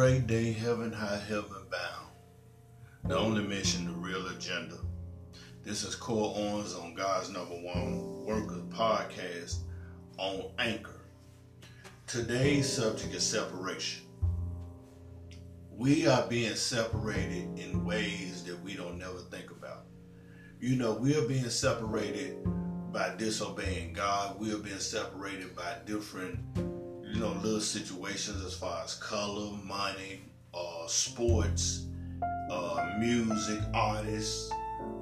great day, heaven high, heaven bound. The only mission, the real agenda. This is Core Owens on God's number one worker podcast on Anchor. Today's subject is separation. We are being separated in ways that we don't never think about. You know, we are being separated by disobeying God. We are being separated by different you know, little situations as far as color, money, uh, sports, uh, music, artists,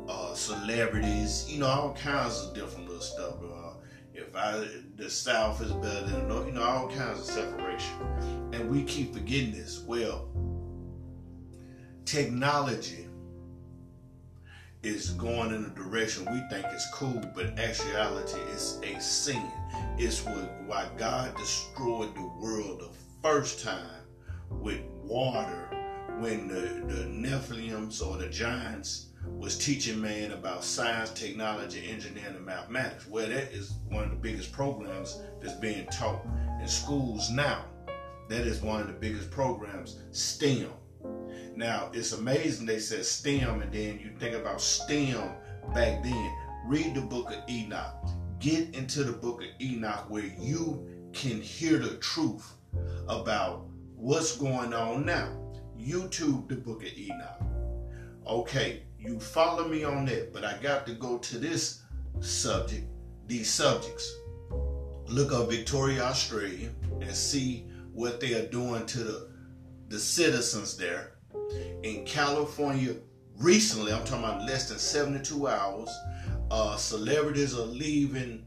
uh, celebrities, you know, all kinds of different little stuff. Uh, if I, the South is better than the North, you know, all kinds of separation. And we keep forgetting this. Well, technology is going in a direction we think is cool, but actuality is a sin. It's what, why God destroyed the world the first time with water when the, the Nephilims or the giants was teaching man about science, technology, engineering, and mathematics. Well, that is one of the biggest programs that's being taught in schools now. That is one of the biggest programs, STEM. Now, it's amazing they said STEM, and then you think about STEM back then. Read the book of Enoch. Get into the book of Enoch where you can hear the truth about what's going on now. YouTube the book of Enoch. Okay, you follow me on that, but I got to go to this subject, these subjects. Look up Victoria, Australia, and see what they are doing to the, the citizens there in California recently, I'm talking about less than 72 hours, uh, celebrities are leaving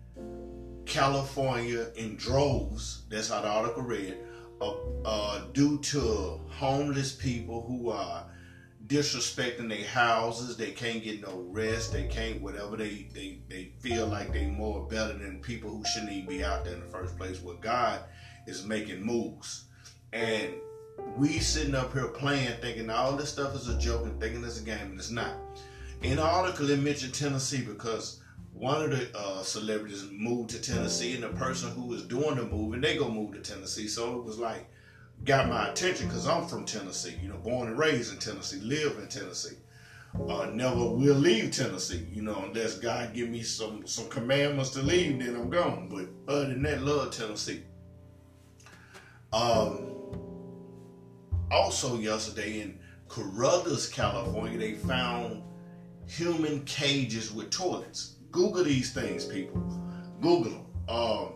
California in droves. That's how the article read. Uh, uh, due to homeless people who are disrespecting their houses, they can't get no rest, they can't whatever they they, they feel like they more better than people who shouldn't even be out there in the first place. Where God is making moves, and we sitting up here playing, thinking all this stuff is a joke and thinking it's a game, and it's not. In the article, it mentioned Tennessee because one of the uh, celebrities moved to Tennessee, and the person who was doing the move, and they go move to Tennessee. So it was like, got my attention because I'm from Tennessee, you know, born and raised in Tennessee, live in Tennessee. Uh, never will leave Tennessee, you know, unless God give me some some commandments to leave, then I'm gone. But other than that, love Tennessee. Um, also yesterday in Caruthers, California, they found human cages with toilets. Google these things, people. Google them. Um,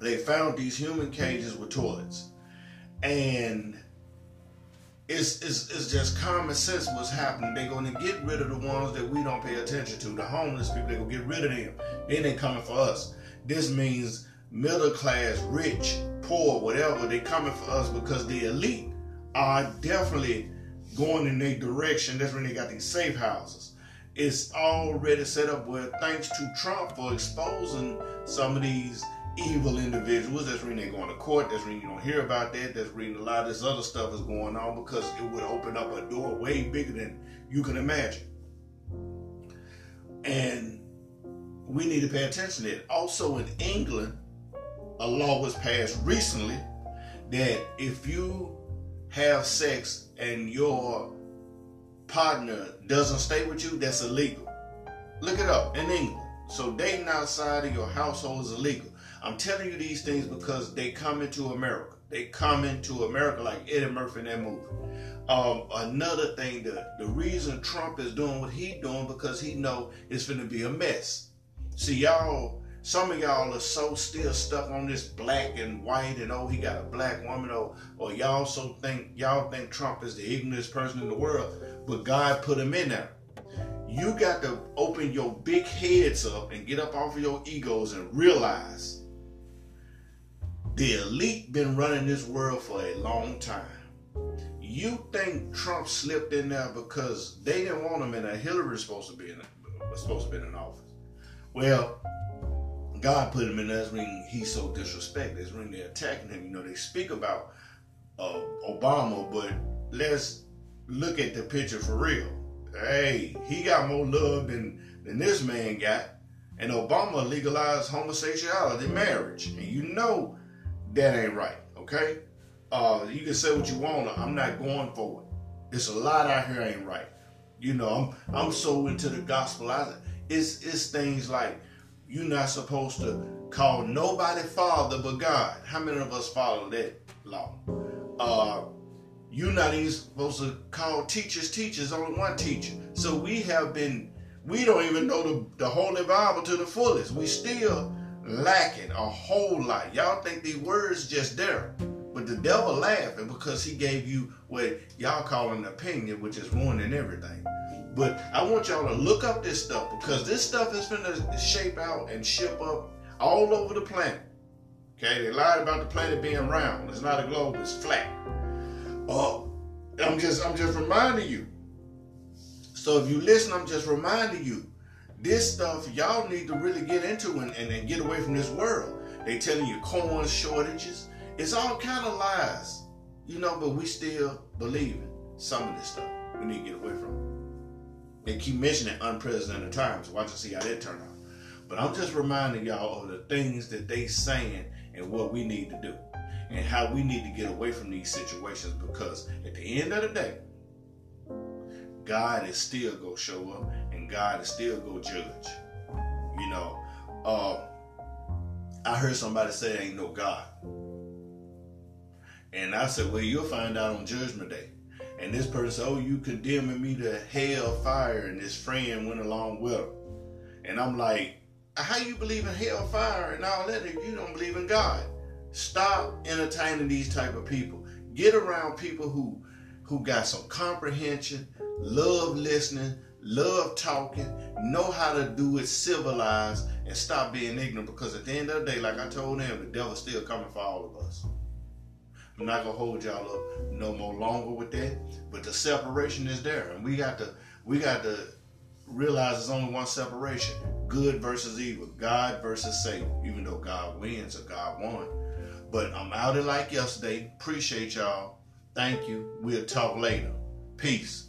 they found these human cages with toilets, and it's, it's it's just common sense what's happening. They're going to get rid of the ones that we don't pay attention to, the homeless people. They're going to get rid of them. Then they coming for us. This means middle class, rich, poor, whatever. they're coming for us because the elite are definitely going in their direction. That's when they got these safe houses. It's already set up where, thanks to Trump for exposing some of these evil individuals, that's when they're going to court. That's when you don't hear about that. That's when a lot of this other stuff is going on because it would open up a door way bigger than you can imagine. And we need to pay attention to it. Also, in England, a law was passed recently that if you have sex and your partner doesn't stay with you, that's illegal. Look it up in England. So dating outside of your household is illegal. I'm telling you these things because they come into America. They come into America like Eddie Murphy in that movie. Um, another thing, the, the reason Trump is doing what he doing because he know it's going to be a mess. See, y'all some of y'all are so still stuck on this black and white and oh he got a black woman or or y'all so think y'all think Trump is the ignorantest person in the world, but God put him in there. You got to open your big heads up and get up off of your egos and realize the elite been running this world for a long time. You think Trump slipped in there because they didn't want him in there? Hillary was supposed to be in supposed to be in office. Well, God put him in that ring. He's so disrespected. This ring they're attacking him. You know, they speak about uh, Obama, but let's look at the picture for real. Hey, he got more love than than this man got. And Obama legalized homosexuality marriage. And you know that ain't right, okay? uh, you can say what you want. I'm not going for it. It's a lot out here ain't right. You know, I'm I'm so into the gospel. I, it's it's things like you're not supposed to call nobody father but God. How many of us follow that law? Uh, you're not even supposed to call teachers teachers, only one teacher. So we have been, we don't even know the, the Holy Bible to the fullest. We still lacking a whole lot. Y'all think these words just there. The devil laughing because he gave you what y'all call an opinion, which is ruining everything. But I want y'all to look up this stuff because this stuff is to shape out and ship up all over the planet. Okay, they lied about the planet being round. It's not a globe; it's flat. Oh, I'm just I'm just reminding you. So if you listen, I'm just reminding you. This stuff y'all need to really get into and, and, and get away from this world. They telling you corn shortages. It's all kind of lies, you know. But we still believe some of this stuff. We need to get away from. It. They keep mentioning unprecedented times. Watch and see how that turn out. But I'm just reminding y'all of the things that they saying and what we need to do and how we need to get away from these situations because at the end of the day, God is still gonna show up and God is still gonna judge. You know, uh, I heard somebody say ain't no God. And I said, Well, you'll find out on judgment day. And this person said, Oh, you condemning me to hell fire, and his friend went along with him. And I'm like, how you believe in hell fire and all that if you don't believe in God? Stop entertaining these type of people. Get around people who who got some comprehension, love listening, love talking, know how to do it civilized, and stop being ignorant. Because at the end of the day, like I told them, the devil's still coming for all of us. I'm not gonna hold y'all up no more longer with that, but the separation is there, and we got to we got to realize there's only one separation good versus evil, God versus Satan, even though God wins or God won. But I'm out it like yesterday. Appreciate y'all. Thank you. We'll talk later. Peace.